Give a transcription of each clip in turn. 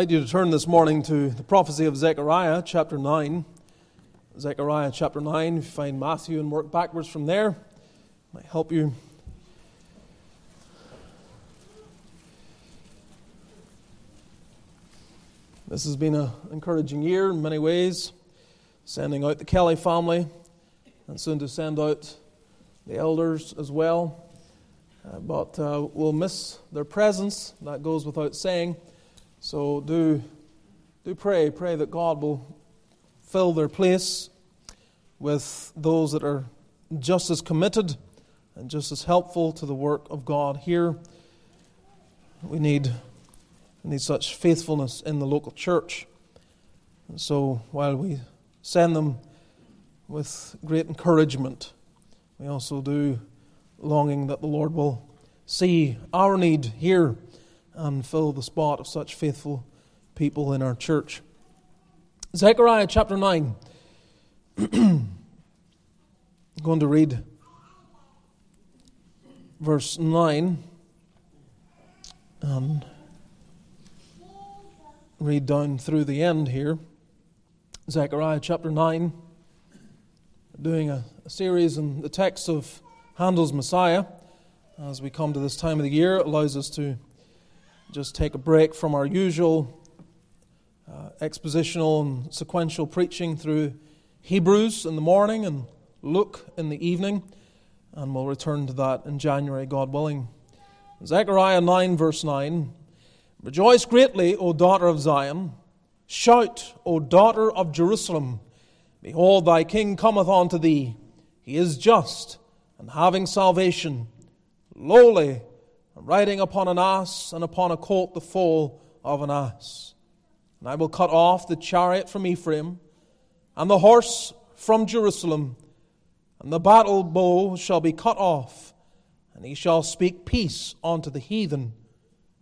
invite you to turn this morning to the prophecy of Zechariah, chapter 9. Zechariah, chapter 9. If you find Matthew and work backwards from there, might help you. This has been an encouraging year in many ways, sending out the Kelly family and soon to send out the elders as well. Uh, but uh, we'll miss their presence, that goes without saying. So do, do pray. Pray that God will fill their place with those that are just as committed and just as helpful to the work of God here. We need, we need such faithfulness in the local church. And so while we send them with great encouragement, we also do longing that the Lord will see our need here and fill the spot of such faithful people in our church. Zechariah chapter 9. I'm going to read verse 9 and read down through the end here. Zechariah chapter 9, doing a, a series in the text of Handel's Messiah. As we come to this time of the year, it allows us to just take a break from our usual uh, expositional and sequential preaching through Hebrews in the morning and Luke in the evening, and we'll return to that in January, God willing. Zechariah 9, verse 9 Rejoice greatly, O daughter of Zion. Shout, O daughter of Jerusalem. Behold, thy king cometh unto thee. He is just and having salvation, lowly riding upon an ass, and upon a colt the foal of an ass. And I will cut off the chariot from Ephraim, and the horse from Jerusalem, and the battle bow shall be cut off, and he shall speak peace unto the heathen.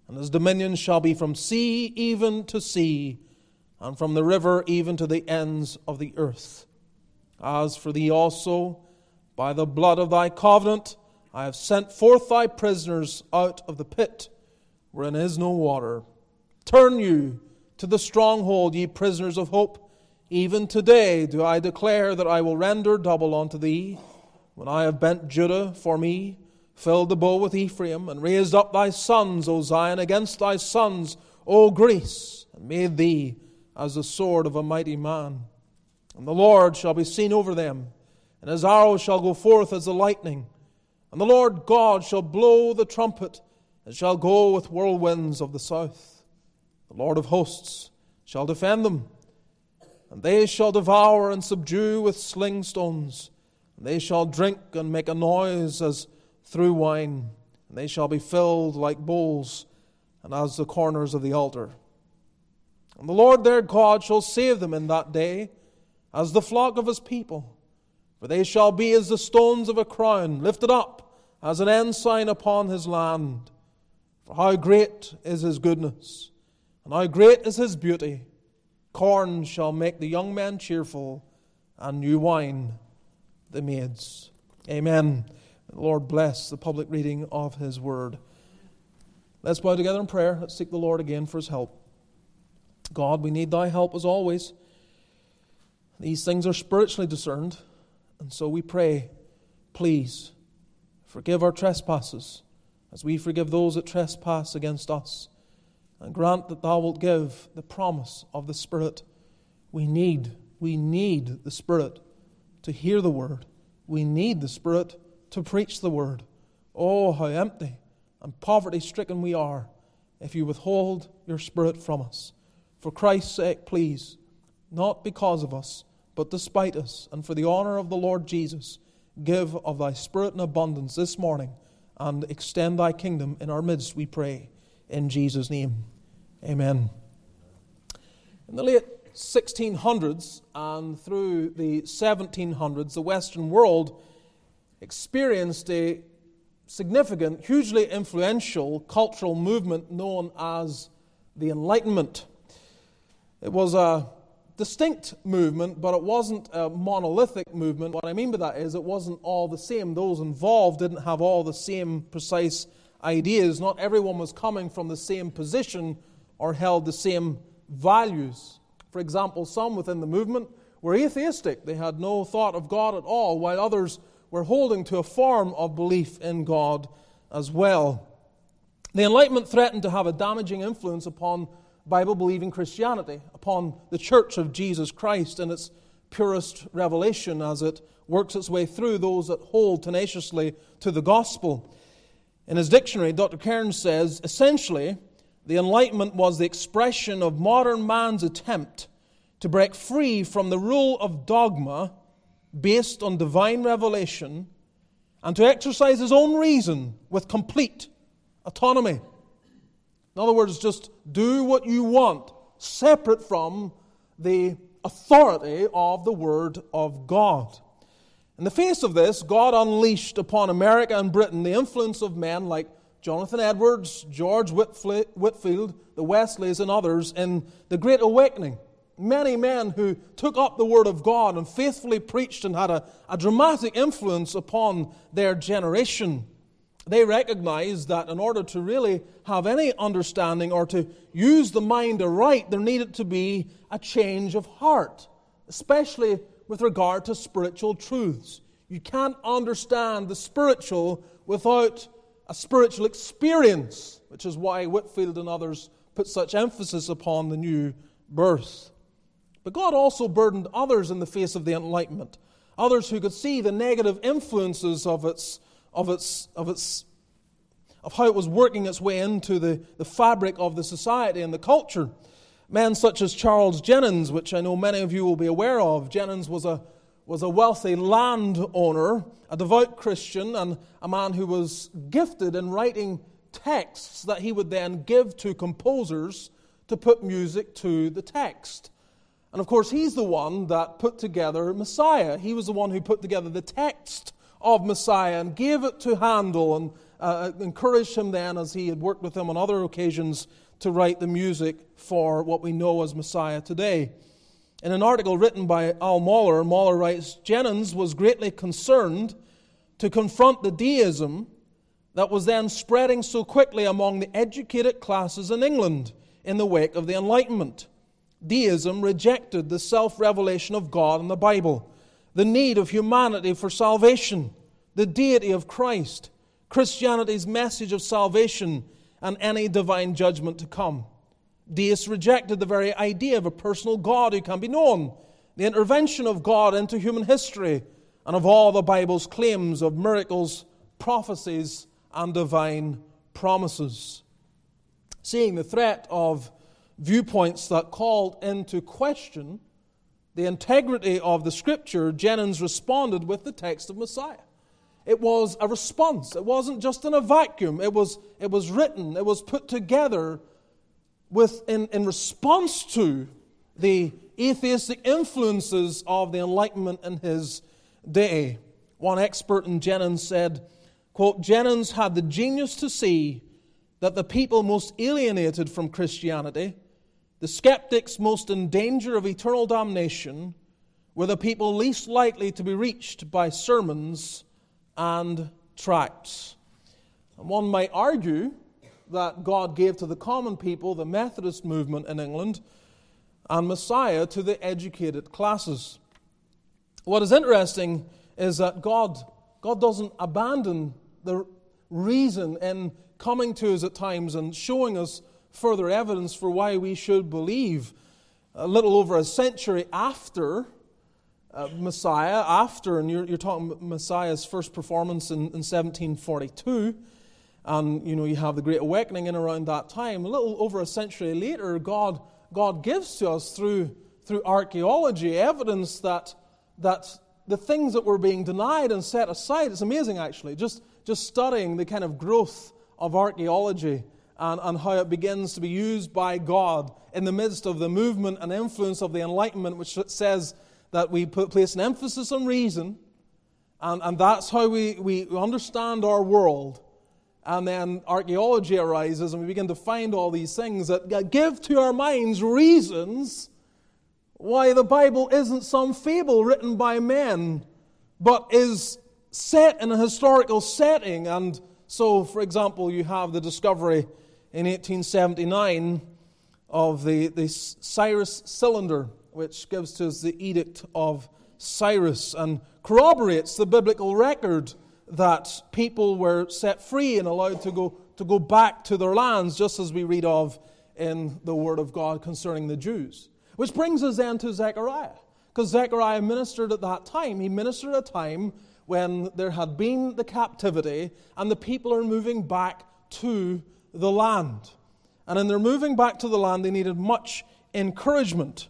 And his dominion shall be from sea even to sea, and from the river even to the ends of the earth. As for thee also, by the blood of thy covenant, I have sent forth thy prisoners out of the pit, wherein is no water. Turn you to the stronghold, ye prisoners of hope. Even today do I declare that I will render double unto thee. When I have bent Judah for me, filled the bow with Ephraim, and raised up thy sons, O Zion, against thy sons, O Greece, and made thee as the sword of a mighty man. And the Lord shall be seen over them, and his arrow shall go forth as the lightning and the Lord God shall blow the trumpet, and shall go with whirlwinds of the south. The Lord of hosts shall defend them, and they shall devour and subdue with sling stones. And they shall drink and make a noise as through wine, and they shall be filled like bowls, and as the corners of the altar. And the Lord their God shall save them in that day, as the flock of his people. For they shall be as the stones of a crown, lifted up as an ensign upon his land. For how great is his goodness, and how great is his beauty! Corn shall make the young men cheerful, and new wine the maids. Amen. Lord bless the public reading of his word. Let's bow together in prayer. Let's seek the Lord again for his help. God, we need thy help as always. These things are spiritually discerned. And so we pray, please, forgive our trespasses as we forgive those that trespass against us. And grant that thou wilt give the promise of the Spirit. We need, we need the Spirit to hear the word. We need the Spirit to preach the word. Oh, how empty and poverty stricken we are if you withhold your Spirit from us. For Christ's sake, please, not because of us, but despite us, and for the honor of the Lord Jesus, give of thy Spirit in abundance this morning and extend thy kingdom in our midst, we pray. In Jesus' name. Amen. In the late 1600s and through the 1700s, the Western world experienced a significant, hugely influential cultural movement known as the Enlightenment. It was a distinct movement, but it wasn't a monolithic movement. What I mean by that is it wasn't all the same. Those involved didn't have all the same precise ideas. Not everyone was coming from the same position or held the same values. For example, some within the movement were atheistic, they had no thought of God at all, while others were holding to a form of belief in God as well. The Enlightenment threatened to have a damaging influence upon Bible believing Christianity, upon the Church of Jesus Christ and its purest revelation as it works its way through those that hold tenaciously to the gospel. In his dictionary, Dr. Cairns says essentially, the Enlightenment was the expression of modern man's attempt to break free from the rule of dogma based on divine revelation and to exercise his own reason with complete autonomy. In other words, just do what you want, separate from the authority of the Word of God. In the face of this, God unleashed upon America and Britain the influence of men like Jonathan Edwards, George Whitefield, the Wesleys, and others in the Great Awakening. Many men who took up the Word of God and faithfully preached and had a, a dramatic influence upon their generation. They recognized that in order to really have any understanding or to use the mind aright, there needed to be a change of heart, especially with regard to spiritual truths. You can't understand the spiritual without a spiritual experience, which is why Whitefield and others put such emphasis upon the new birth. But God also burdened others in the face of the Enlightenment, others who could see the negative influences of its, of its, of its of how it was working its way into the, the fabric of the society and the culture. Men such as Charles Jennens, which I know many of you will be aware of. Jennens was a, was a wealthy landowner, a devout Christian, and a man who was gifted in writing texts that he would then give to composers to put music to the text. And of course, he's the one that put together Messiah. He was the one who put together the text of Messiah and gave it to Handel and uh, encouraged him then, as he had worked with him on other occasions, to write the music for what we know as Messiah today. In an article written by Al Mohler, Mohler writes Jennens was greatly concerned to confront the deism that was then spreading so quickly among the educated classes in England in the wake of the Enlightenment. Deism rejected the self revelation of God in the Bible, the need of humanity for salvation, the deity of Christ, Christianity's message of salvation and any divine judgment to come. Deists rejected the very idea of a personal God who can be known, the intervention of God into human history, and of all the Bible's claims of miracles, prophecies, and divine promises. Seeing the threat of viewpoints that called into question the integrity of the Scripture, Jennens responded with the text of Messiah. It was a response. It wasn't just in a vacuum. It was, it was written, it was put together with, in, in response to the atheistic influences of the Enlightenment in his day. One expert in Jennens said, quote, Jennens had the genius to see that the people most alienated from Christianity, the skeptics most in danger of eternal damnation, were the people least likely to be reached by sermons and tracts. And one might argue that God gave to the common people, the Methodist movement in England, and Messiah to the educated classes. What is interesting is that God, God doesn't abandon the reason in coming to us at times and showing us further evidence for why we should believe. A little over a century after uh, Messiah after, and you're, you're talking Messiah's first performance in, in 1742, and you know you have the Great Awakening in around that time. A little over a century later, God God gives to us through through archaeology evidence that that the things that were being denied and set aside. It's amazing, actually, just just studying the kind of growth of archaeology and, and how it begins to be used by God in the midst of the movement and influence of the Enlightenment, which says that we put, place an emphasis on reason, and, and that's how we, we understand our world. And then archaeology arises, and we begin to find all these things that give to our minds reasons why the Bible isn't some fable written by men, but is set in a historical setting. And so, for example, you have the discovery in 1879 of the, the Cyrus cylinder, which gives to us the Edict of Cyrus and corroborates the biblical record that people were set free and allowed to go, to go back to their lands, just as we read of in the Word of God concerning the Jews. Which brings us then to Zechariah. Because Zechariah ministered at that time. He ministered at a time when there had been the captivity and the people are moving back to the land. And in their moving back to the land, they needed much encouragement.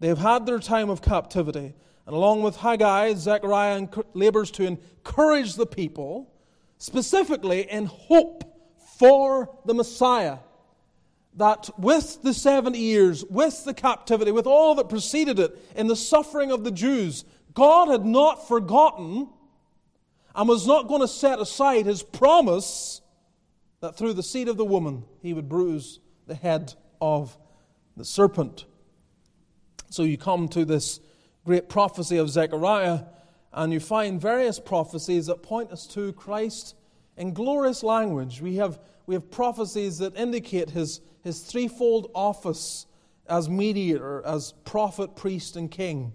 They have had their time of captivity. And along with Haggai, Zechariah labors to encourage the people, specifically in hope for the Messiah. That with the 70 years, with the captivity, with all that preceded it, in the suffering of the Jews, God had not forgotten and was not going to set aside his promise that through the seed of the woman he would bruise the head of the serpent. So you come to this great prophecy of Zechariah, and you find various prophecies that point us to Christ in glorious language. We have, we have prophecies that indicate his, his threefold office as mediator, as prophet, priest, and king.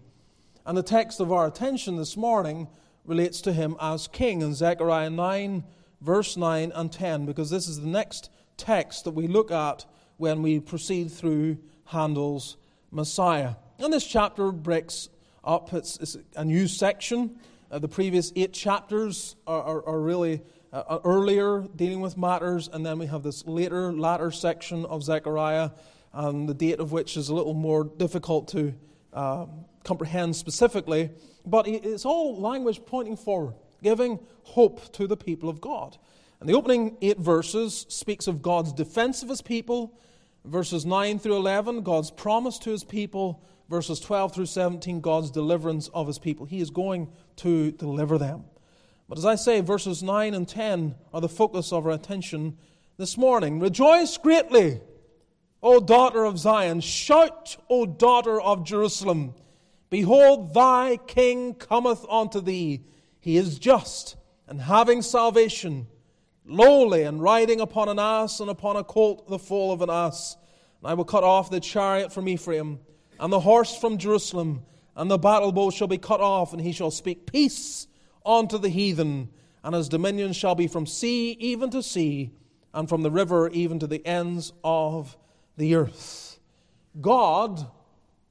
And the text of our attention this morning relates to him as king in Zechariah 9 verse 9 and 10, because this is the next text that we look at when we proceed through Handel's Messiah. And this chapter breaks up, it's, it's a new section. Uh, the previous eight chapters are, are, are really uh, earlier, dealing with matters, and then we have this later, latter section of Zechariah, and the date of which is a little more difficult to uh, comprehend specifically. But it's all language pointing forward giving hope to the people of God. And the opening eight verses speaks of God's defense of his people. Verses 9 through 11, God's promise to his people. Verses 12 through 17, God's deliverance of his people. He is going to deliver them. But as I say, verses 9 and 10 are the focus of our attention this morning. Rejoice greatly, O daughter of Zion. Shout, O daughter of Jerusalem. Behold, thy king cometh unto thee. He is just and having salvation, lowly and riding upon an ass and upon a colt, the foal of an ass. And I will cut off the chariot from Ephraim and the horse from Jerusalem, and the battle bow shall be cut off, and he shall speak peace unto the heathen, and his dominion shall be from sea even to sea, and from the river even to the ends of the earth. God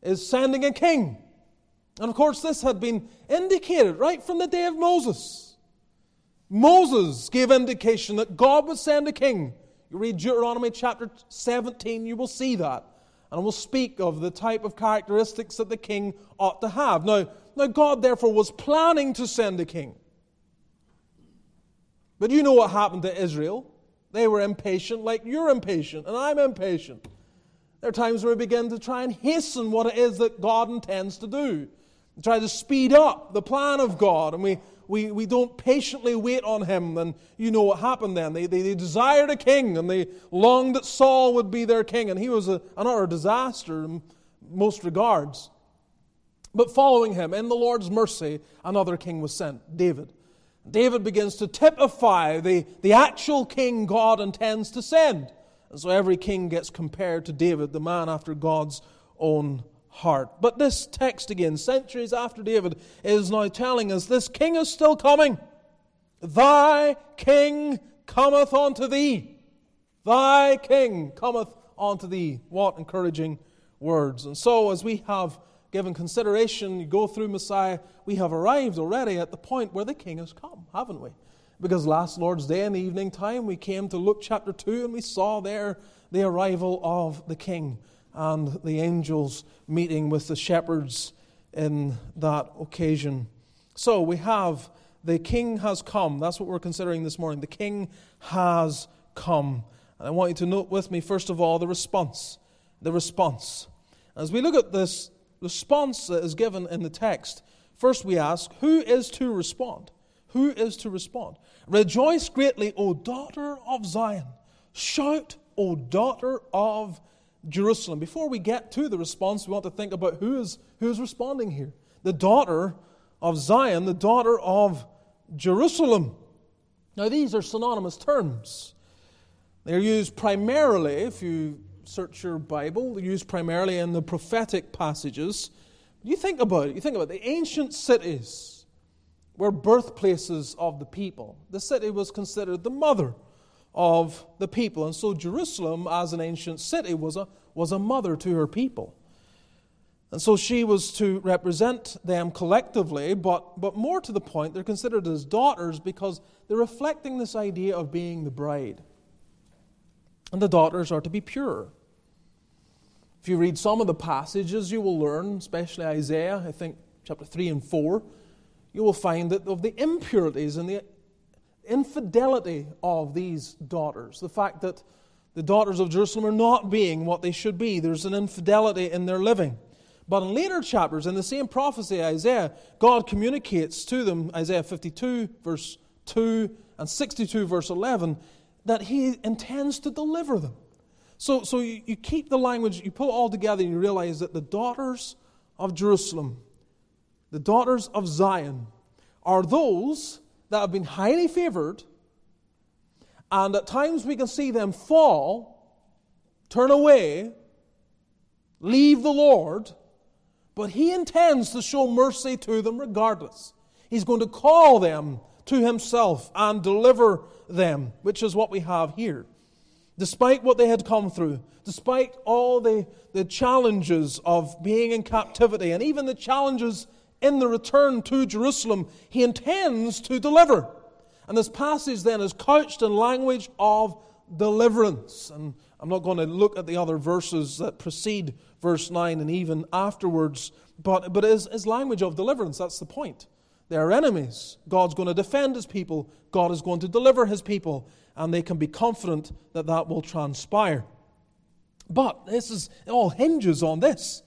is sending a king. And of course, this had been indicated right from the day of Moses. Moses gave indication that God would send a king. You read Deuteronomy chapter 17, you will see that. And we'll speak of the type of characteristics that the king ought to have. Now, now, God therefore was planning to send a king. But you know what happened to Israel? They were impatient, like you're impatient, and I'm impatient. There are times where we begin to try and hasten what it is that God intends to do try to speed up the plan of God, and we, we, we don't patiently wait on him. And you know what happened then. They, they, they desired a king, and they longed that Saul would be their king, and he was a, an utter disaster in most regards. But following him, in the Lord's mercy, another king was sent, David. David begins to typify the, the actual king God intends to send. And so every king gets compared to David, the man after God's own heart. But this text again, centuries after David, is now telling us this king is still coming. Thy king cometh unto thee. Thy king cometh unto thee. What encouraging words. And so, as we have given consideration, you go through Messiah, we have arrived already at the point where the king has come, haven't we? Because last Lord's Day in the evening time, we came to Luke chapter 2 and we saw there the arrival of the king and the angels meeting with the shepherds in that occasion. So we have the king has come. That's what we're considering this morning. The king has come. And I want you to note with me, first of all, the response. The response. As we look at this response that is given in the text, first we ask, who is to respond? Who is to respond? Rejoice greatly, O daughter of Zion. Shout, O daughter of Jerusalem. Before we get to the response, we want to think about who is, who is responding here. The daughter of Zion, the daughter of Jerusalem. Now, these are synonymous terms. They're used primarily, if you search your Bible, they're used primarily in the prophetic passages. You think about it. You think about it. The ancient cities were birthplaces of the people. The city was considered the mother of the people. And so Jerusalem, as an ancient city, was a, was a mother to her people. And so she was to represent them collectively, but, but more to the point, they're considered as daughters because they're reflecting this idea of being the bride. And the daughters are to be pure. If you read some of the passages, you will learn, especially Isaiah, I think chapter 3 and 4, you will find that of the impurities and the infidelity of these daughters, the fact that the daughters of Jerusalem are not being what they should be, there's an infidelity in their living. But in later chapters, in the same prophecy, Isaiah, God communicates to them, Isaiah 52, verse 2, and 62, verse 11, that He intends to deliver them. So, so you, you keep the language, you pull it all together, and you realize that the daughters of Jerusalem, the daughters of Zion, are those that have been highly favored, and at times we can see them fall, turn away, leave the Lord but he intends to show mercy to them regardless. He's going to call them to himself and deliver them, which is what we have here. Despite what they had come through, despite all the, the challenges of being in captivity, and even the challenges in the return to Jerusalem, he intends to deliver. And this passage then is couched in language of deliverance. And I'm not going to look at the other verses that precede verse 9 and even afterwards, but, but it is, is language of deliverance. That's the point. They are enemies. God's going to defend his people, God is going to deliver his people, and they can be confident that that will transpire. But this is, it all hinges on this.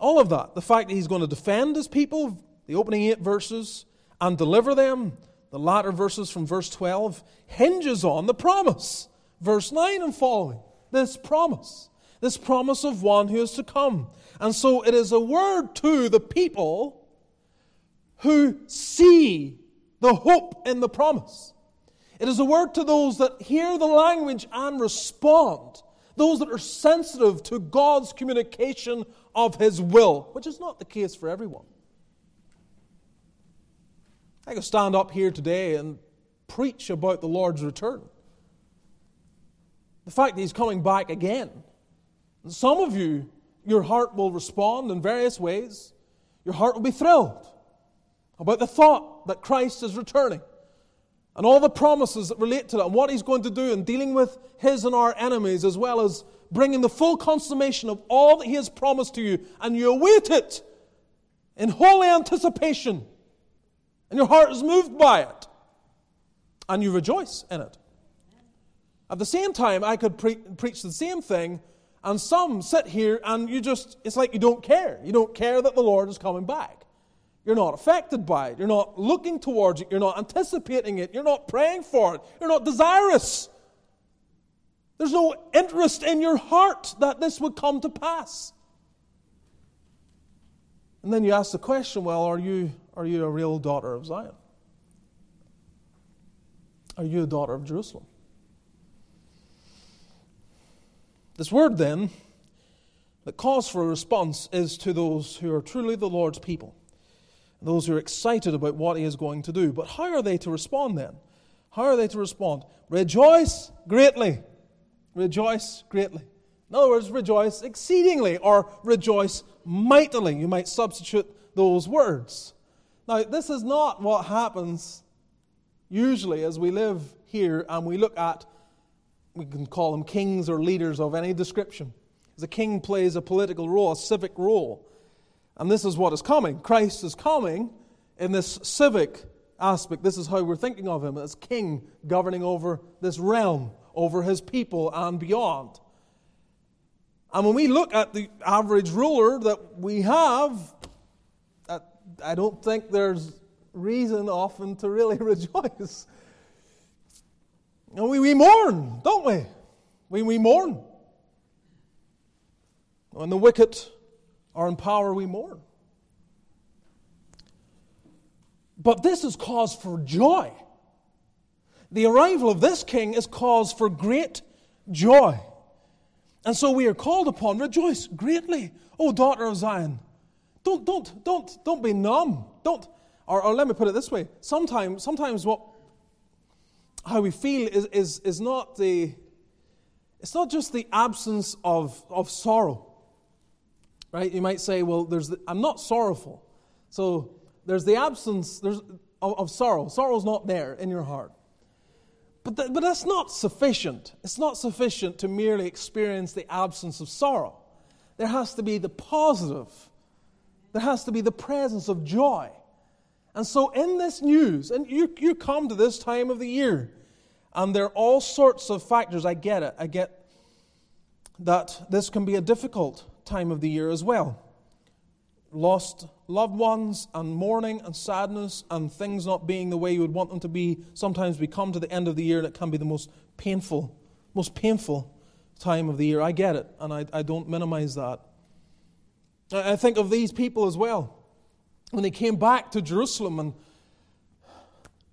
All of that. The fact that he's going to defend his people, the opening eight verses, and deliver them, the latter verses from verse 12, hinges on the promise. Verse 9 and following this promise, this promise of one who is to come. And so it is a word to the people who see the hope in the promise. It is a word to those that hear the language and respond, those that are sensitive to God's communication of His will, which is not the case for everyone. I could stand up here today and preach about the Lord's return the fact that he's coming back again. And some of you, your heart will respond in various ways. Your heart will be thrilled about the thought that Christ is returning and all the promises that relate to that and what he's going to do in dealing with his and our enemies, as well as bringing the full consummation of all that he has promised to you. And you await it in holy anticipation, and your heart is moved by it, and you rejoice in it. At the same time, I could pre- preach the same thing, and some sit here and you just, it's like you don't care. You don't care that the Lord is coming back. You're not affected by it. You're not looking towards it. You're not anticipating it. You're not praying for it. You're not desirous. There's no interest in your heart that this would come to pass. And then you ask the question well, are you, are you a real daughter of Zion? Are you a daughter of Jerusalem? This word, then, that calls for a response is to those who are truly the Lord's people, those who are excited about what He is going to do. But how are they to respond then? How are they to respond? Rejoice greatly. Rejoice greatly. In other words, rejoice exceedingly or rejoice mightily. You might substitute those words. Now, this is not what happens usually as we live here and we look at we can call them kings or leaders of any description. The king plays a political role, a civic role. And this is what is coming. Christ is coming in this civic aspect. This is how we're thinking of him as king governing over this realm, over his people and beyond. And when we look at the average ruler that we have, I don't think there's reason often to really rejoice. And we, we mourn, don't we? We, we mourn. When the wicked are in power, we mourn. But this is cause for joy. The arrival of this king is cause for great joy. And so we are called upon, rejoice greatly, O daughter of Zion. Don't, don't, don't, don't be numb. Don't, or, or let me put it this way. Sometimes, sometimes what, how we feel is, is, is not the, it's not just the absence of, of sorrow. Right? You might say, well, there's the, I'm not sorrowful. So there's the absence there's, of, of sorrow. Sorrow's not there in your heart. But, th- but that's not sufficient. It's not sufficient to merely experience the absence of sorrow. There has to be the positive, there has to be the presence of joy. And so, in this news, and you, you come to this time of the year, and there are all sorts of factors. I get it. I get that this can be a difficult time of the year as well lost loved ones and mourning and sadness and things not being the way you would want them to be. Sometimes we come to the end of the year and it can be the most painful, most painful time of the year. I get it, and I, I don't minimize that. I think of these people as well. When they came back to Jerusalem and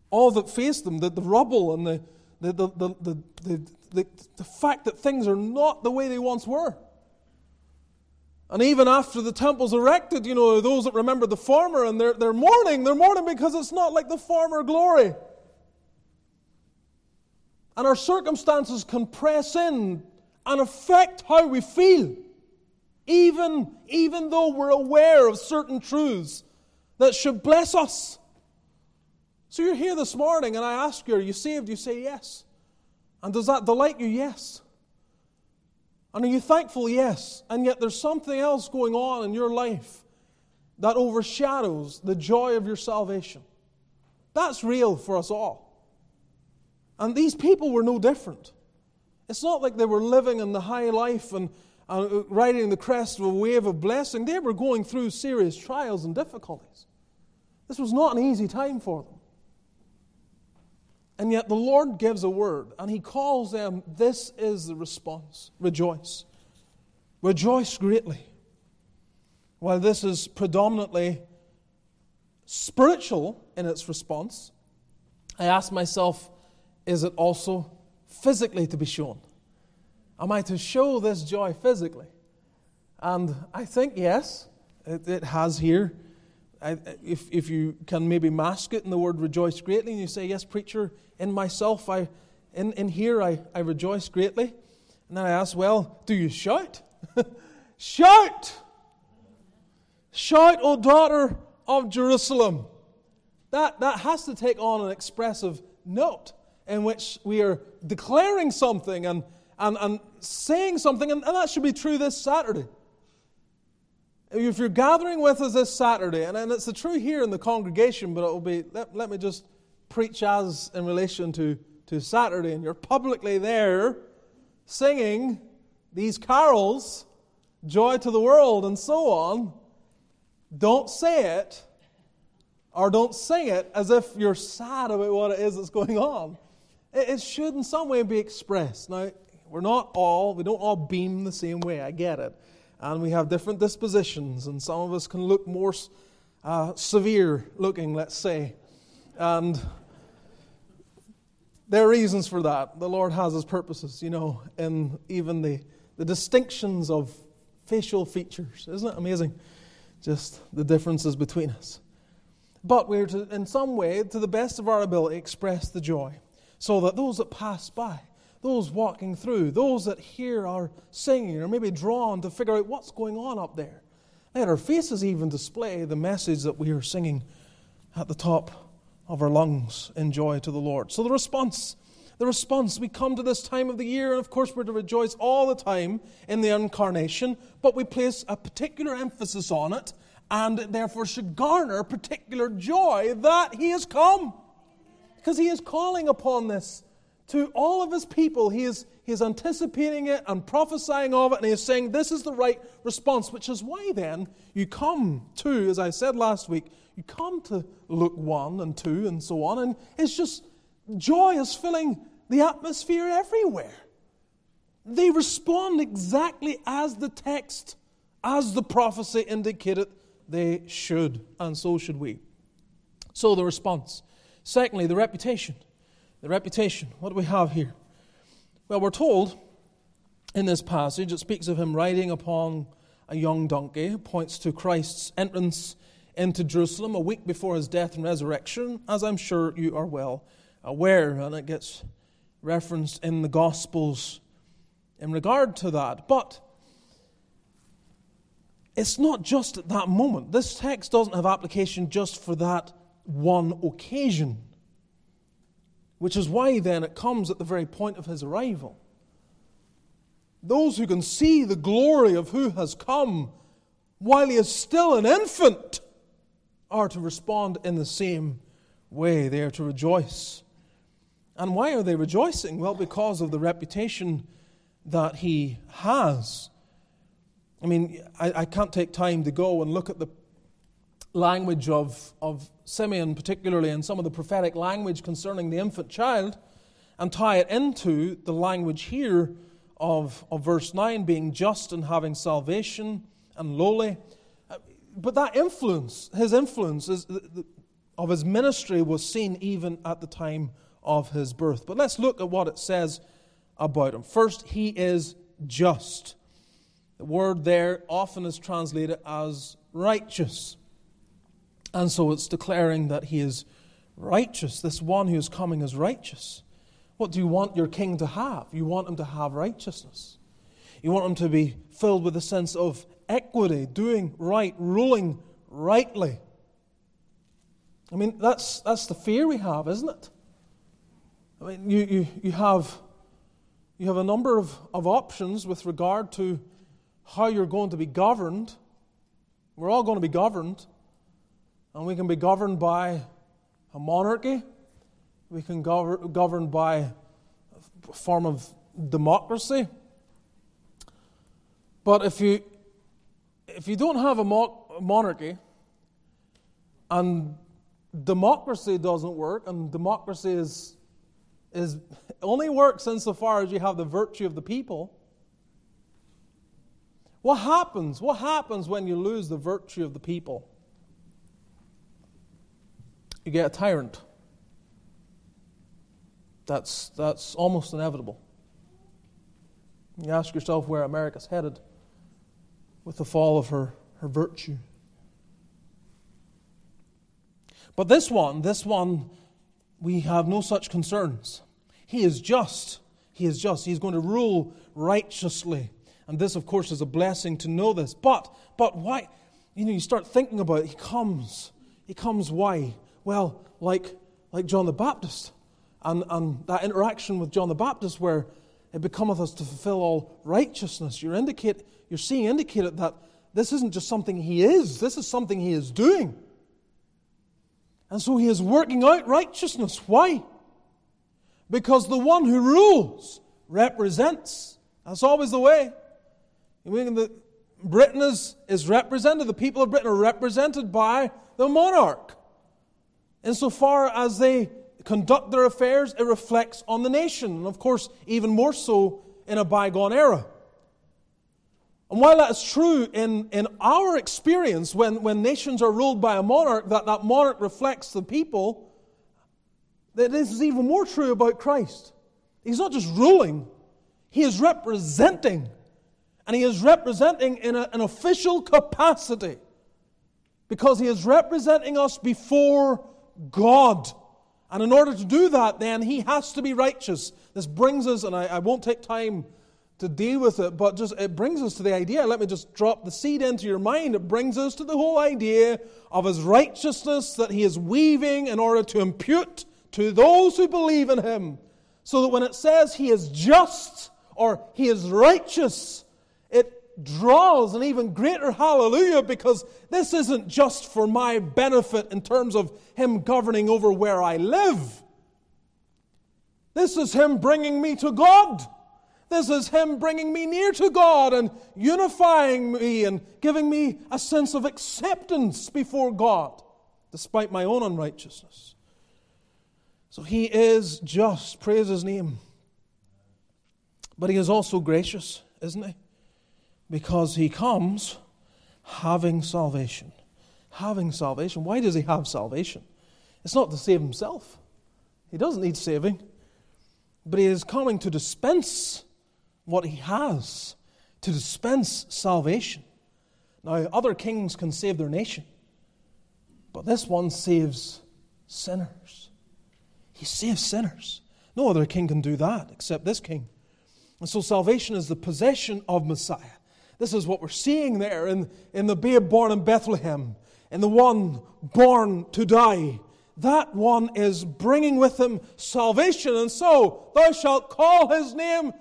all that faced them, the, the rubble and the, the, the, the, the, the, the fact that things are not the way they once were. And even after the temple's erected, you know, those that remember the former and they're, they're mourning, they're mourning because it's not like the former glory. And our circumstances can press in and affect how we feel, even, even though we're aware of certain truths that should bless us. So you're here this morning, and I ask you, are you saved? You say yes. And does that delight you? Yes. And are you thankful? Yes. And yet there's something else going on in your life that overshadows the joy of your salvation. That's real for us all. And these people were no different. It's not like they were living in the high life and, and riding the crest of a wave of blessing. They were going through serious trials and difficulties. This was not an easy time for them. And yet the Lord gives a word, and He calls them, This is the response rejoice. Rejoice greatly. While this is predominantly spiritual in its response, I ask myself, is it also physically to be shown? Am I to show this joy physically? And I think yes, it, it has here I, if, if you can maybe mask it in the word rejoice greatly, and you say, Yes, preacher, in myself, I, in, in here, I, I rejoice greatly. And then I ask, Well, do you shout? shout! Shout, O daughter of Jerusalem. That, that has to take on an expressive note in which we are declaring something and, and, and saying something, and, and that should be true this Saturday. If you're gathering with us this Saturday, and, and it's the true here in the congregation, but it will be, let, let me just preach as in relation to, to Saturday, and you're publicly there singing these carols, Joy to the World, and so on, don't say it or don't sing it as if you're sad about what it is that's going on. It, it should in some way be expressed. Now, we're not all, we don't all beam the same way, I get it and we have different dispositions, and some of us can look more uh, severe looking, let's say. And there are reasons for that. The Lord has His purposes, you know, in even the, the distinctions of facial features. Isn't it amazing? Just the differences between us. But we're to, in some way, to the best of our ability, express the joy so that those that pass by those walking through, those that hear our singing are maybe drawn to figure out what's going on up there. Let our faces even display the message that we are singing at the top of our lungs in joy to the Lord. So the response, the response, we come to this time of the year, and of course we're to rejoice all the time in the incarnation, but we place a particular emphasis on it, and therefore should garner particular joy that He has come. Because He is calling upon this to all of his people. He is, he is anticipating it and prophesying of it, and he is saying this is the right response, which is why then you come to, as I said last week, you come to Luke 1 and 2 and so on, and it's just joy is filling the atmosphere everywhere. They respond exactly as the text, as the prophecy indicated they should, and so should we. So the response. Secondly, the reputation. The reputation. What do we have here? Well, we're told in this passage. It speaks of him riding upon a young donkey. It points to Christ's entrance into Jerusalem a week before his death and resurrection, as I'm sure you are well aware. And it gets referenced in the Gospels in regard to that. But it's not just at that moment. This text doesn't have application just for that one occasion, which is why then it comes at the very point of his arrival. Those who can see the glory of who has come while he is still an infant are to respond in the same way. They are to rejoice. And why are they rejoicing? Well, because of the reputation that he has. I mean, I, I, can't take time to go and look at the language of, of Simeon, particularly, and some of the prophetic language concerning the infant child, and tie it into the language here of, of verse 9 being just and having salvation and lowly. Uh, but that influence, his influence is, of his ministry was seen even at the time of his birth. But let's look at what it says about him. First, he is just. The word there often is translated as righteous. And so it's declaring that he is righteous. This one who is coming is righteous. What do you want your king to have? You want him to have righteousness. You want him to be filled with a sense of equity, doing right, ruling rightly. I mean, that's, that's the fear we have, isn't it? I mean, you, you, you, have, you have a number of, of options with regard to how you're going to be governed. We're all going to be governed. And we can be governed by a monarchy, we can govern, govern by a form of democracy. But if you, if you don't have a mo- monarchy and democracy doesn't work, and democracy is, is only works insofar as you have the virtue of the people, what happens? What happens when you lose the virtue of the people? You get a tyrant. That's, that's almost inevitable. You ask yourself where America's headed with the fall of her, her virtue. But this one, this one, we have no such concerns. He is just. He is just. He's going to rule righteously. And this, of course, is a blessing to know this. But, but why? You know, you start thinking about it. He comes. He comes why? Well, like, like John the Baptist. And, and that interaction with John the Baptist where it becometh us to fulfill all righteousness. You're, indicate, you're seeing indicated that this isn't just something he is, this is something he is doing. And so he is working out righteousness. Why? Because the one who rules represents. That's always the way. Britain is, is represented, the people of Britain are represented by the monarch. Insofar as they conduct their affairs, it reflects on the nation. And of course, even more so in a bygone era. And while that is true in, in our experience, when, when nations are ruled by a monarch, that that monarch reflects the people, that this is even more true about Christ. He's not just ruling, he is representing and he is representing in a, an official capacity because he is representing us before God. And in order to do that, then, he has to be righteous. This brings us, and I, I won't take time to deal with it, but just it brings us to the idea. Let me just drop the seed into your mind. It brings us to the whole idea of his righteousness that he is weaving in order to impute to those who believe in him. So that when it says he is just or he is righteous, draws an even greater hallelujah because this isn't just for my benefit in terms of Him governing over where I live. This is Him bringing me to God. This is Him bringing me near to God and unifying me and giving me a sense of acceptance before God, despite my own unrighteousness. So He is just, praise His name. But He is also gracious, isn't He? Because he comes having salvation. Having salvation. Why does he have salvation? It's not to save himself, he doesn't need saving. But he is coming to dispense what he has to dispense salvation. Now, other kings can save their nation, but this one saves sinners. He saves sinners. No other king can do that except this king. And so salvation is the possession of Messiah. This is what we're seeing there in, in the babe born in Bethlehem, in the one born to die. That one is bringing with him salvation. And so thou shalt call his name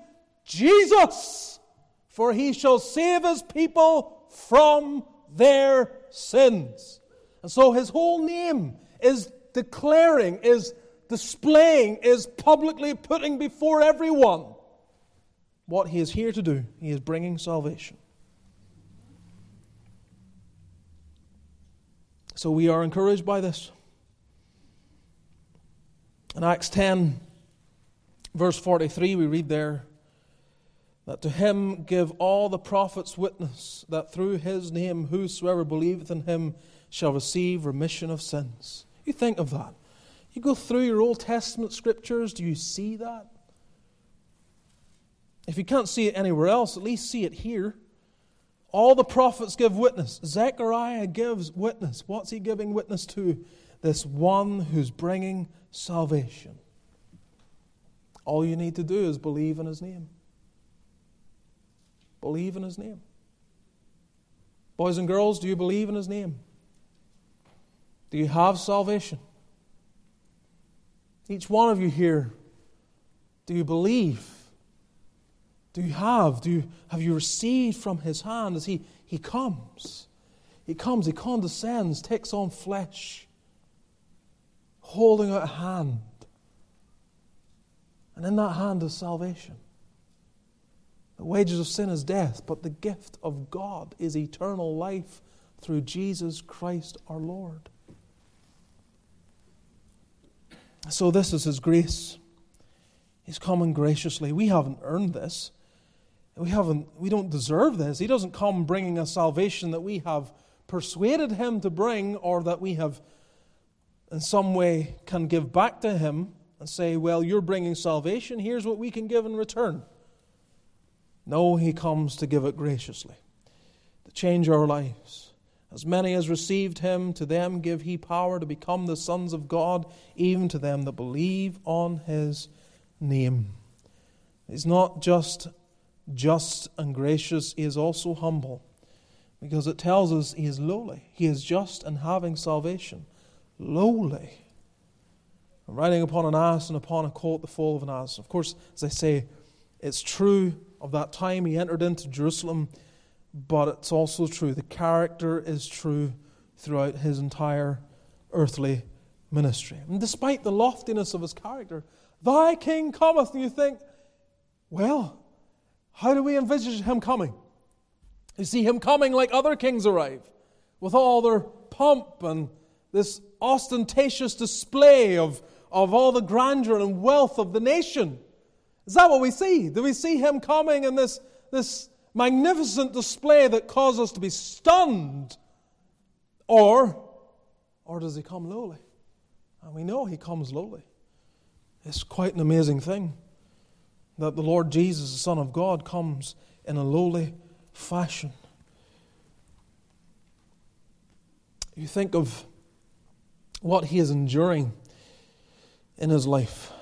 Jesus, for he shall save his people from their sins. And so his whole name is declaring, is displaying, is publicly putting before everyone what he is here to do. He is bringing salvation. So we are encouraged by this. In Acts 10, verse 43, we read there that to him give all the prophets witness that through his name whosoever believeth in him shall receive remission of sins. You think of that. You go through your Old Testament scriptures, do you see that? If you can't see it anywhere else, at least see it here. All the prophets give witness. Zechariah gives witness. What's he giving witness to? This one who's bringing salvation. All you need to do is believe in his name. Believe in his name. Boys and girls, do you believe in his name? Do you have salvation? Each one of you here, do you believe? Do you have? Do you, have you received from his hand as he, he comes? He comes, he condescends, takes on flesh, holding out a hand. And in that hand is salvation. The wages of sin is death, but the gift of God is eternal life through Jesus Christ our Lord. So, this is His grace. He's coming graciously. We haven't earned this. We, haven't, we don't deserve this. He doesn't come bringing a salvation that we have persuaded him to bring or that we have in some way can give back to him and say, Well, you're bringing salvation. Here's what we can give in return. No, he comes to give it graciously, to change our lives. As many as received him, to them give he power to become the sons of God, even to them that believe on his name. He's not just just and gracious, he is also humble. Because it tells us he is lowly. He is just and having salvation. Lowly. Riding upon an ass and upon a colt, the foal of an ass. Of course, as I say, it's true of that time he entered into Jerusalem, but it's also true. The character is true throughout his entire earthly ministry. And despite the loftiness of his character, thy king cometh, and you think, well, how do we envisage him coming? You see him coming like other kings arrive, with all their pomp and this ostentatious display of, of all the grandeur and wealth of the nation. Is that what we see? Do we see him coming in this, this magnificent display that causes us to be stunned? Or, or does he come lowly? And we know he comes lowly. It's quite an amazing thing that the Lord Jesus, the Son of God, comes in a lowly fashion. You think of what he is enduring in his life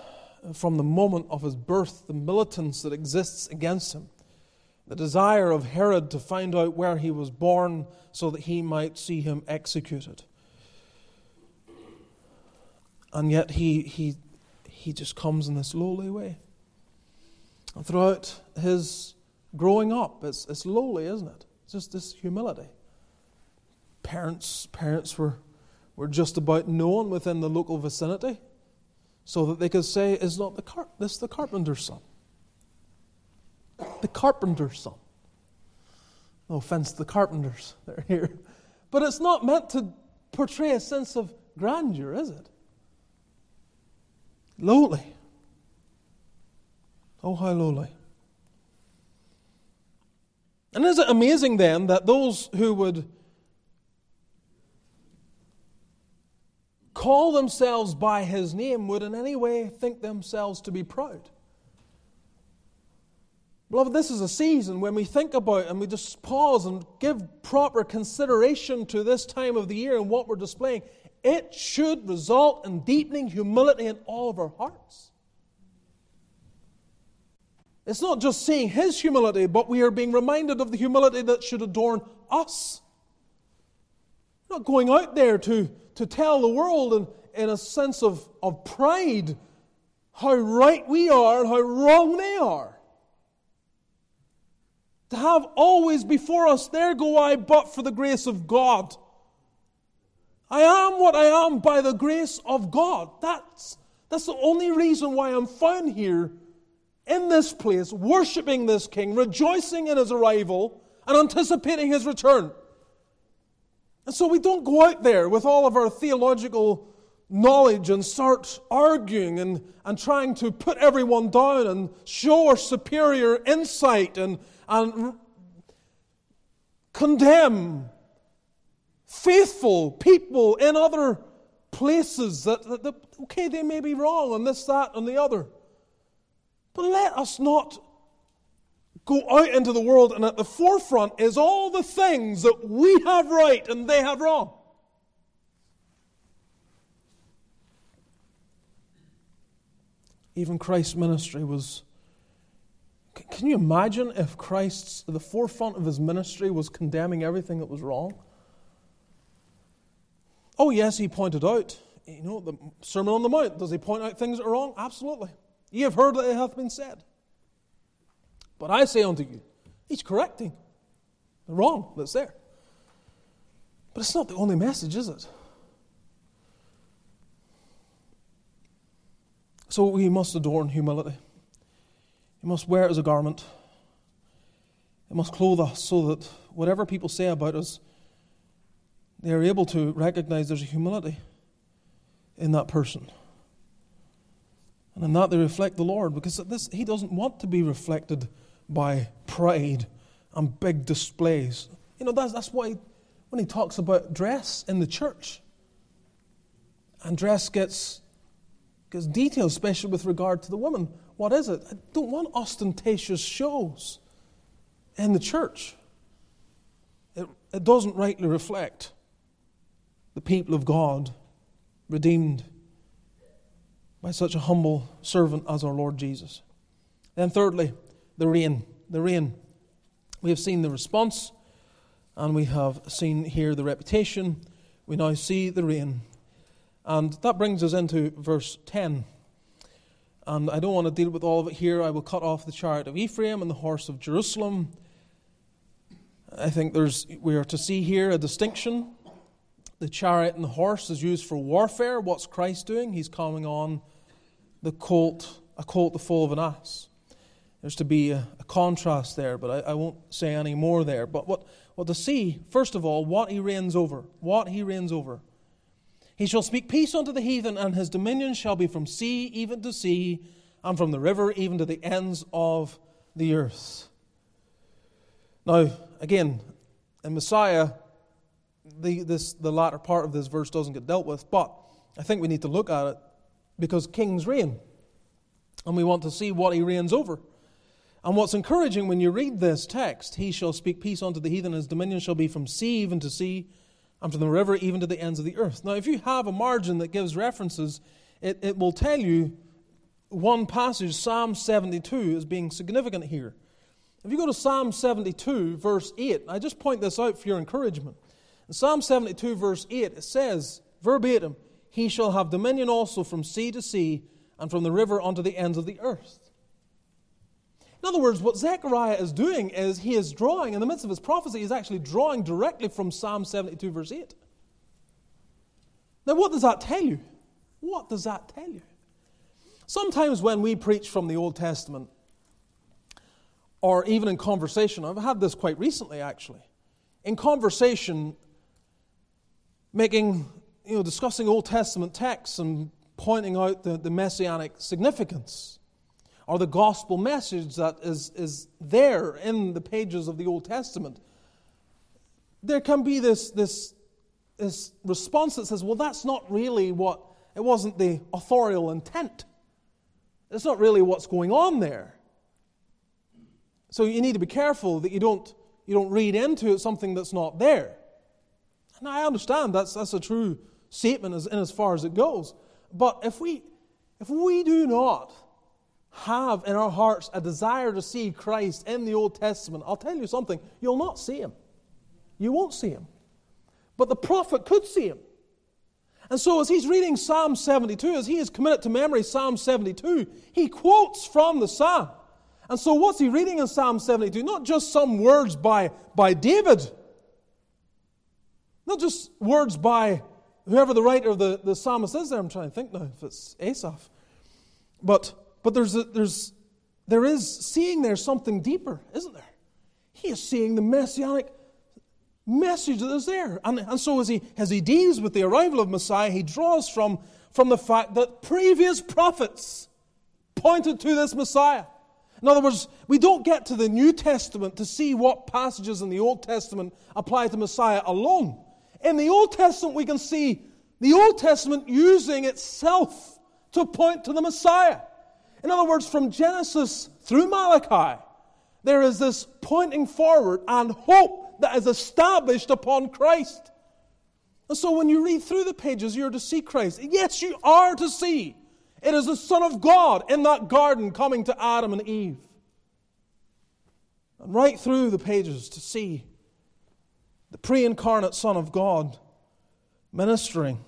from the moment of his birth, the militance that exists against him, the desire of Herod to find out where he was born so that he might see him executed. And yet he, he, he just comes in this lowly way. Throughout his growing up, it's, it's lowly, isn't it? It's just this humility. Parents, parents were, were just about known within the local vicinity so that they could say, Is not the car- this the carpenter's son? The carpenter's son. No offense to the carpenters, they're here. But it's not meant to portray a sense of grandeur, is it? Lowly. Oh, how lowly. And is it amazing then that those who would call themselves by his name would in any way think themselves to be proud? Beloved, this is a season when we think about and we just pause and give proper consideration to this time of the year and what we're displaying. It should result in deepening humility in all of our hearts. It's not just seeing His humility, but we are being reminded of the humility that should adorn us. We're not going out there to, to tell the world in, in a sense of, of pride how right we are and how wrong they are. To have always before us, there go I, but for the grace of God. I am what I am by the grace of God. That's, that's the only reason why I'm found here in this place, worshiping this King, rejoicing in his arrival, and anticipating his return. And so we don't go out there with all of our theological knowledge and start arguing and, and trying to put everyone down and show our superior insight and, and condemn faithful people in other places that, that, that, okay, they may be wrong on this, that, and the other. But let us not go out into the world and at the forefront is all the things that we have right and they have wrong. Even Christ's ministry was. Can you imagine if Christ's, the forefront of his ministry was condemning everything that was wrong? Oh, yes, he pointed out, you know, the Sermon on the Mount. Does he point out things that are wrong? Absolutely. Ye have heard that it hath been said. But I say unto you, he's correcting the wrong that's there. But it's not the only message, is it? So we must adorn humility. We must wear it as a garment. It must clothe us so that whatever people say about us, they are able to recognize there's a humility in that person. And in that they reflect the Lord because this, He doesn't want to be reflected by pride and big displays. You know, that's, that's why when He talks about dress in the church, and dress gets, gets detailed, especially with regard to the woman. What is it? I don't want ostentatious shows in the church. It, it doesn't rightly reflect the people of God, redeemed by such a humble servant as our Lord Jesus. Then, thirdly, the reign. The reign. We have seen the response, and we have seen here the reputation. We now see the reign. And that brings us into verse 10. And I don't want to deal with all of it here. I will cut off the chariot of Ephraim and the horse of Jerusalem. I think there's, we are to see here a distinction. The chariot and the horse is used for warfare. What's Christ doing? He's coming on the colt, a colt the foal of an ass. There's to be a, a contrast there, but I, I, won't say any more there. But what, what to see, first of all, what he reigns over. What he reigns over. He shall speak peace unto the heathen, and his dominion shall be from sea even to sea, and from the river even to the ends of the earth. Now, again, in Messiah, the, this, the latter part of this verse doesn't get dealt with, but I think we need to look at it because kings reign. And we want to see what he reigns over. And what's encouraging when you read this text, he shall speak peace unto the heathen, his dominion shall be from sea even to sea, and from the river even to the ends of the earth. Now, if you have a margin that gives references, it, it will tell you one passage, Psalm 72, is being significant here. If you go to Psalm 72, verse 8, I just point this out for your encouragement. In Psalm 72, verse 8, it says, verbatim, he shall have dominion also from sea to sea and from the river unto the ends of the earth. In other words, what Zechariah is doing is he is drawing, in the midst of his prophecy, he's actually drawing directly from Psalm 72, verse 8. Now, what does that tell you? What does that tell you? Sometimes when we preach from the Old Testament, or even in conversation, I've had this quite recently actually. In conversation, making you know, discussing Old Testament texts and pointing out the, the messianic significance or the gospel message that is, is there in the pages of the Old Testament, there can be this, this, this response that says, well, that's not really what, it wasn't the authorial intent. It's not really what's going on there. So you need to be careful that you don't, you don't read into it something that's not there. And I understand that's, that's a true statement as, in as far as it goes. But if we, if we do not have in our hearts a desire to see Christ in the Old Testament, I'll tell you something, you'll not see him. You won't see him. But the prophet could see him. And so, as he's reading Psalm 72, as he is committed to memory Psalm 72, he quotes from the Psalm. And so, what's he reading in Psalm 72? Not just some words by, by David, not just words by whoever the writer of the, the psalmist is there. I'm trying to think now if it's Asaph. But, but there's, a, there's, there is seeing there something deeper, isn't there? He is seeing the messianic message that is there. And, and so as he, as he deals with the arrival of Messiah, he draws from, from the fact that previous prophets pointed to this Messiah. In other words, we don't get to the New Testament to see what passages in the Old Testament apply to Messiah alone. In the Old Testament, we can see the Old Testament using itself to point to the Messiah. In other words, from Genesis through Malachi, there is this pointing forward and hope that is established upon Christ. And so when you read through the pages, you're to see Christ. Yes, you are to see. It is the Son of God in that garden coming to Adam and Eve. And right through the pages to see the pre incarnate Son of God, ministering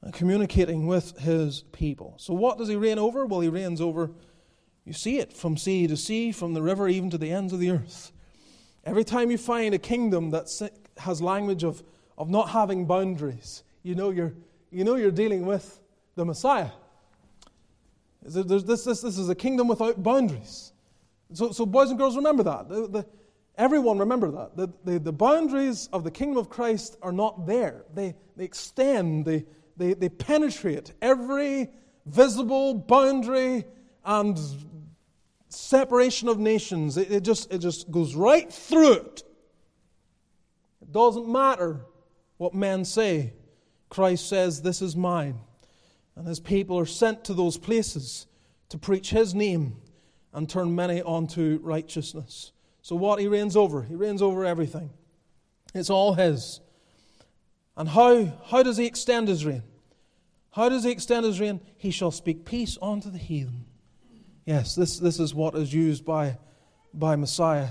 and communicating with his people. So, what does he reign over? Well, he reigns over, you see it, from sea to sea, from the river even to the ends of the earth. Every time you find a kingdom that has language of, of not having boundaries, you know you're, you know you're dealing with the Messiah. This, this, this is a kingdom without boundaries. So, so boys and girls, remember that. The, the, Everyone remember that. The, the, the, boundaries of the kingdom of Christ are not there. They, they extend, they, they, they penetrate every visible boundary and separation of nations. It, it, just, it just goes right through it. It doesn't matter what men say. Christ says, This is mine. And his people are sent to those places to preach his name and turn many onto righteousness. So, what he reigns over? He reigns over everything. It's all his. And how, how does he extend his reign? How does he extend his reign? He shall speak peace unto the heathen. Yes, this, this is what is used by, by Messiah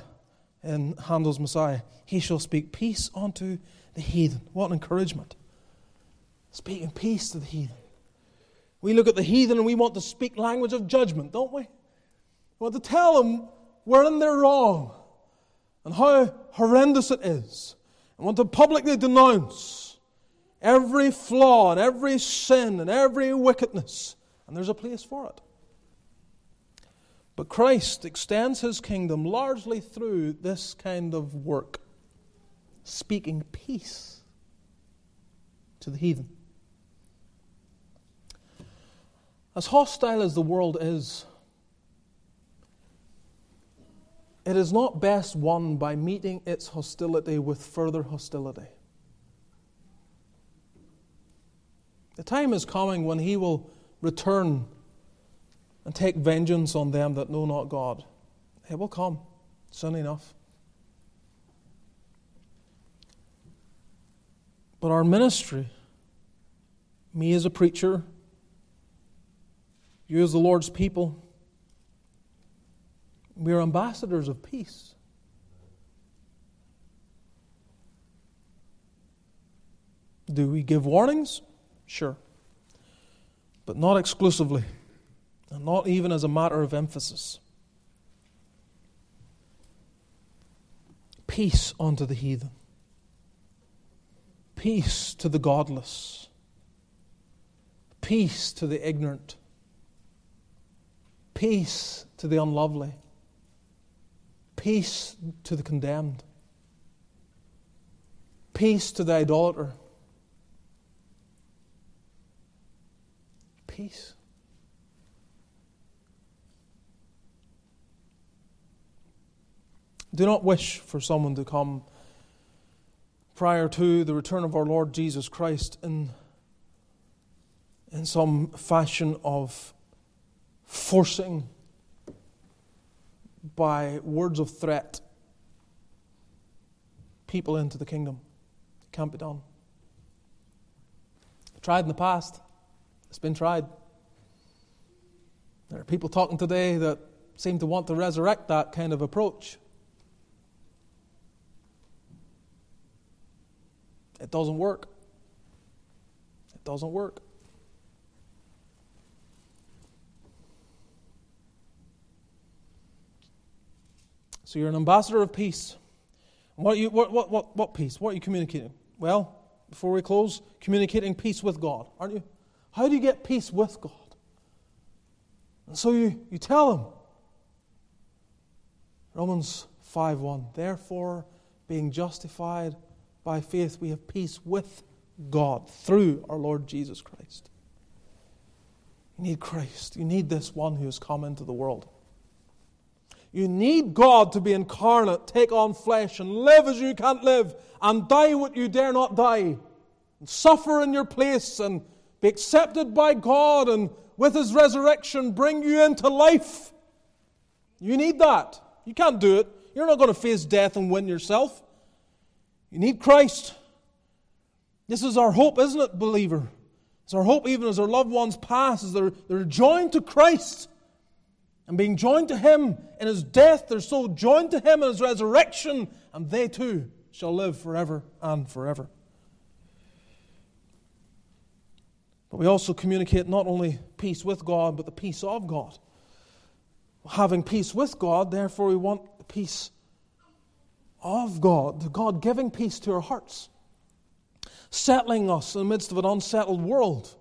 in Handel's Messiah. He shall speak peace unto the heathen. What an encouragement. Speaking peace to the heathen. We look at the heathen and we want to speak language of judgment, don't we? We want to tell them wherein they're wrong and how horrendous it is. I want to publicly denounce every flaw and every sin and every wickedness. And there's a place for it. But Christ extends his kingdom largely through this kind of work, speaking peace to the heathen. As hostile as the world is, It is not best won by meeting its hostility with further hostility. The time is coming when he will return and take vengeance on them that know not God. It will come soon enough. But our ministry, me as a preacher, you as the Lord's people, we are ambassadors of peace. Do we give warnings? Sure. But not exclusively, and not even as a matter of emphasis. Peace unto the heathen, peace to the godless, peace to the ignorant, peace to the unlovely Peace to the condemned. Peace to the idolater. Peace. Do not wish for someone to come prior to the return of our Lord Jesus Christ in, in some fashion of forcing by words of threat people into the kingdom. It can't be done. Tried in the past, it's been tried. There are people talking today that seem to want to resurrect that kind of approach. It doesn't work. It doesn't work. So you're an ambassador of peace. What, you, what, what, what, what peace? What are you communicating? Well, before we close, communicating peace with God, aren't you? How do you get peace with God? And so you, you tell him. Romans 5 1. Therefore, being justified by faith, we have peace with God through our Lord Jesus Christ. You need Christ. You need this one who has come into the world. You need God to be incarnate, take on flesh, and live as you can't live, and die what you dare not die, and suffer in your place, and be accepted by God, and with His resurrection bring you into life. You need that. You can't do it. You're not going to face death and win yourself. You need Christ. This is our hope, isn't it, believer? It's our hope even as our loved ones pass, as they're, they're joined to Christ. And being joined to him in his death, they're so joined to him in his resurrection, and they too shall live forever and forever. But we also communicate not only peace with God, but the peace of God. Having peace with God, therefore, we want the peace of God, God giving peace to our hearts, settling us in the midst of an unsettled world.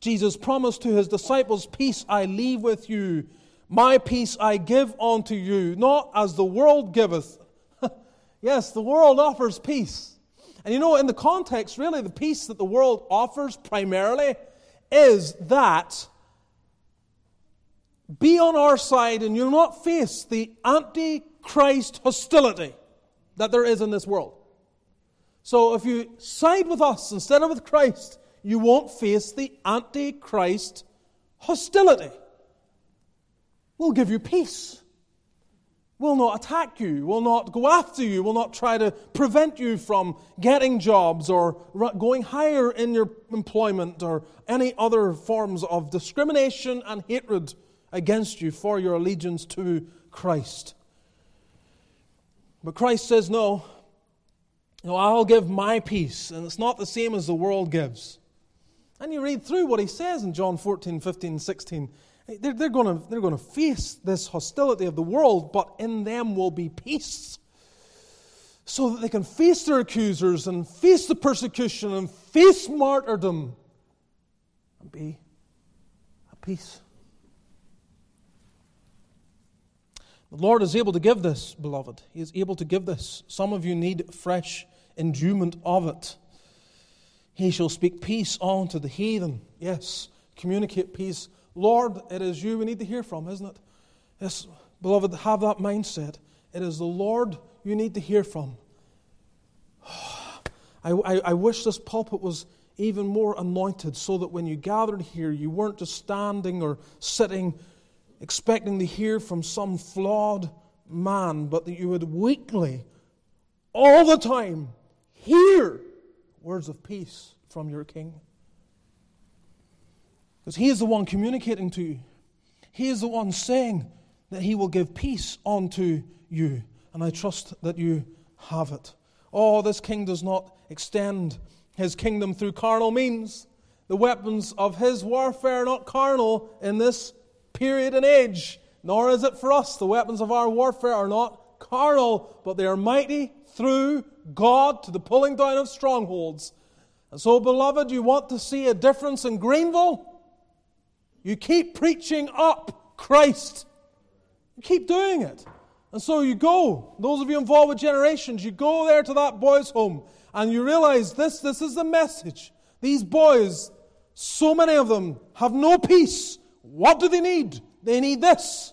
Jesus promised to his disciples, Peace I leave with you my peace I give unto you, not as the world giveth. yes, the world offers peace. And you know, in the context, really, the peace that the world offers primarily is that be on our side and you'll not face the anti-Christ hostility that there is in this world. So if you side with us instead of with Christ, you won't face the anti-Christ hostility. We'll give you peace. We'll not attack you. We'll not go after you. We'll not try to prevent you from getting jobs or going higher in your employment or any other forms of discrimination and hatred against you for your allegiance to Christ. But Christ says, no, no, I'll give my peace, and it's not the same as the world gives. And you read through what he says in John 14, 15, 16. They're, they're going to, they're going to face this hostility of the world, but in them will be peace. So that they can face their accusers and face the persecution and face martyrdom and be at peace. The Lord is able to give this, beloved. He is able to give this. Some of you need fresh endowment of it. He shall speak peace unto the heathen. Yes, communicate peace Lord, it is you we need to hear from, isn't it? Yes, beloved, have that mindset. It is the Lord you need to hear from. I, I, I wish this pulpit was even more anointed so that when you gathered here, you weren't just standing or sitting expecting to hear from some flawed man, but that you would weekly, all the time, hear words of peace from your King. Because He is the one communicating to you. He is the one saying that He will give peace unto you. And I trust that you have it. Oh, this king does not extend his kingdom through carnal means. The weapons of his warfare are not carnal in this period and age, nor is it for us. The weapons of our warfare are not carnal, but they are mighty through God to the pulling down of strongholds. And so, beloved, you want to see a difference in Greenville? You keep preaching up Christ. You keep doing it. And so you go, those of you involved with generations, you go there to that boys' home and you realize this, this is the message. These boys, so many of them, have no peace. What do they need? They need this.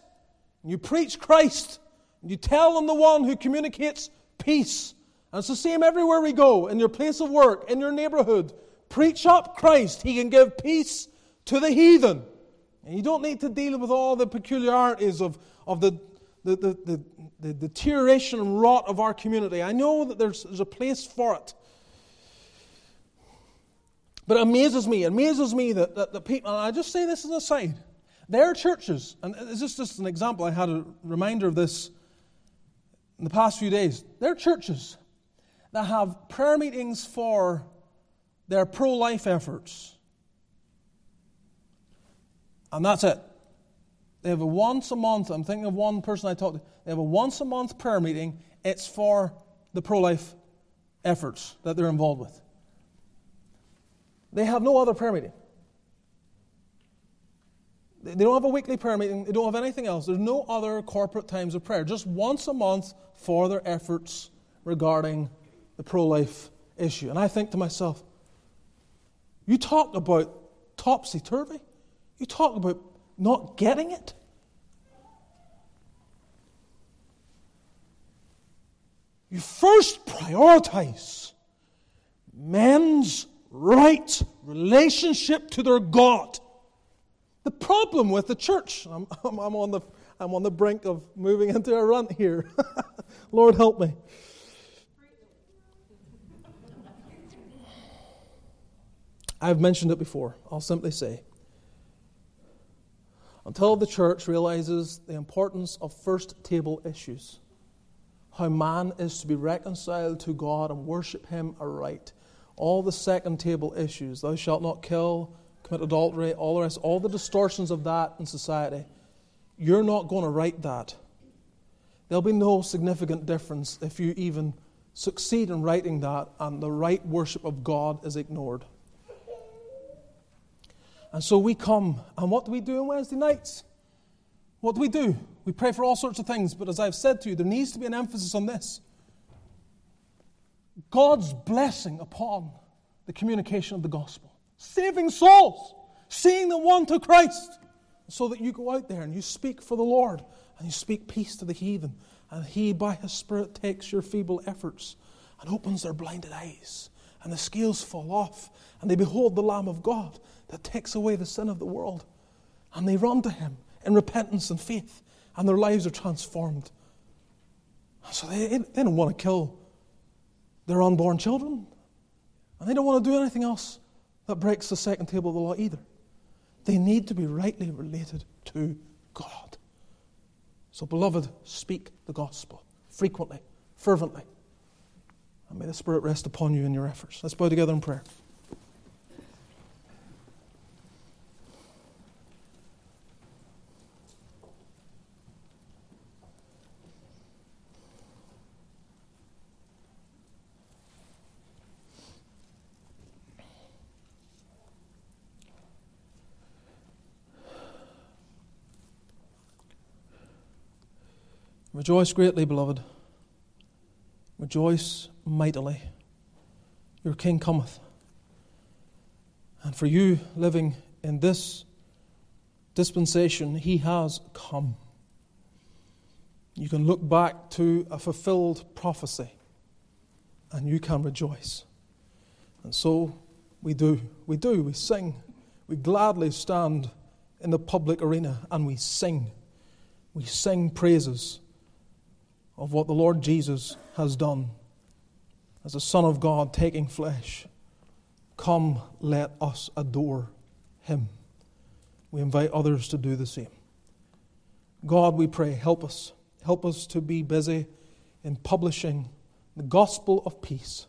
And you preach Christ. And you tell them the one who communicates peace. And it's the same everywhere we go, in your place of work, in your neighborhood. Preach up Christ. He can give peace to the heathen. And you don't need to deal with all the peculiarities of, of the the, the, the, the deterioration and rot of our community. I know that there's, there's a place for it. But it amazes me, it amazes me that, that, that people, and I just say this as a aside, their churches, and this is just an example, I had a reminder of this in the past few days. their churches that have prayer meetings for their pro life efforts. And that's it. They have a once a month, I'm thinking of one person I talked to, they have a once a month prayer meeting. It's for the pro life efforts that they're involved with. They have no other prayer meeting. They don't have a weekly prayer meeting. They don't have anything else. There's no other corporate times of prayer. Just once a month for their efforts regarding the pro life issue. And I think to myself, you talk about topsy turvy. You talk about not getting it. You first prioritize men's right relationship to their God. The problem with the church, I'm, I'm, I'm, on, the, I'm on the brink of moving into a run here. Lord, help me. I've mentioned it before. I'll simply say until the church realizes the importance of first table issues, how man is to be reconciled to God and worship Him aright, all the second table issues, thou shalt not kill, commit adultery, all the rest, all the distortions of that in society, you're not going to right that. There'll be no significant difference if you even succeed in righting that and the right worship of God is ignored. And so we come, and what do we do on Wednesday nights? What do we do? We pray for all sorts of things, but as I've said to you, there needs to be an emphasis on this. God's blessing upon the communication of the gospel, saving souls, seeing them won to Christ, so that you go out there and you speak for the Lord and you speak peace to the heathen, and He, by His Spirit, takes your feeble efforts and opens their blinded eyes, and the scales fall off, and they behold the Lamb of God that takes away the sin of the world, and they run to Him in repentance and faith, and their lives are transformed. So they, they don't want to kill their unborn children. And they don't want to do anything else that breaks the second table of the law either. They need to be rightly related to God. So, beloved, speak the gospel frequently, fervently. And may the Spirit rest upon you in your efforts. Let's bow together in prayer. Rejoice greatly, beloved. Rejoice mightily. Your King cometh. And for you living in this dispensation, he has come. You can look back to a fulfilled prophecy and you can rejoice. And so we do. We do. We sing. We gladly stand in the public arena and we sing. We sing praises of what the Lord Jesus has done as the Son of God taking flesh. Come, let us adore him. We invite others to do the same. God, we pray, help us. Help us to be busy in publishing the gospel of peace.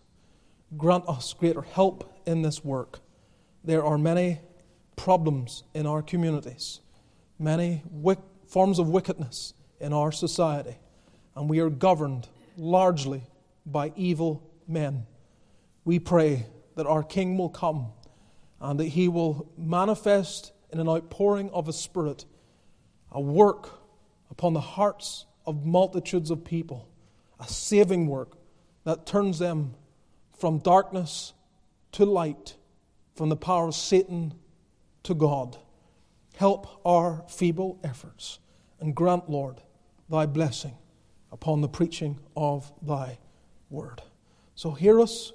Grant us greater help in this work. There are many problems in our communities, many forms of wickedness in our society and we are governed largely by evil men. We pray that our King will come and that he will manifest in an outpouring of his Spirit a work upon the hearts of multitudes of people, a saving work that turns them from darkness to light, from the power of Satan to God. Help our feeble efforts and grant, Lord, thy blessing upon the preaching of thy word. So hear us,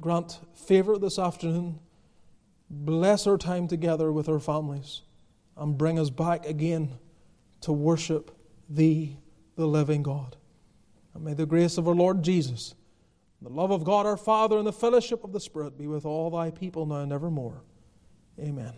grant favor this afternoon, bless our time together with our families, and bring us back again to worship thee the living God. And may the grace of our Lord Jesus, the love of God our Father, and the fellowship of the Spirit be with all thy people now and evermore. Amen.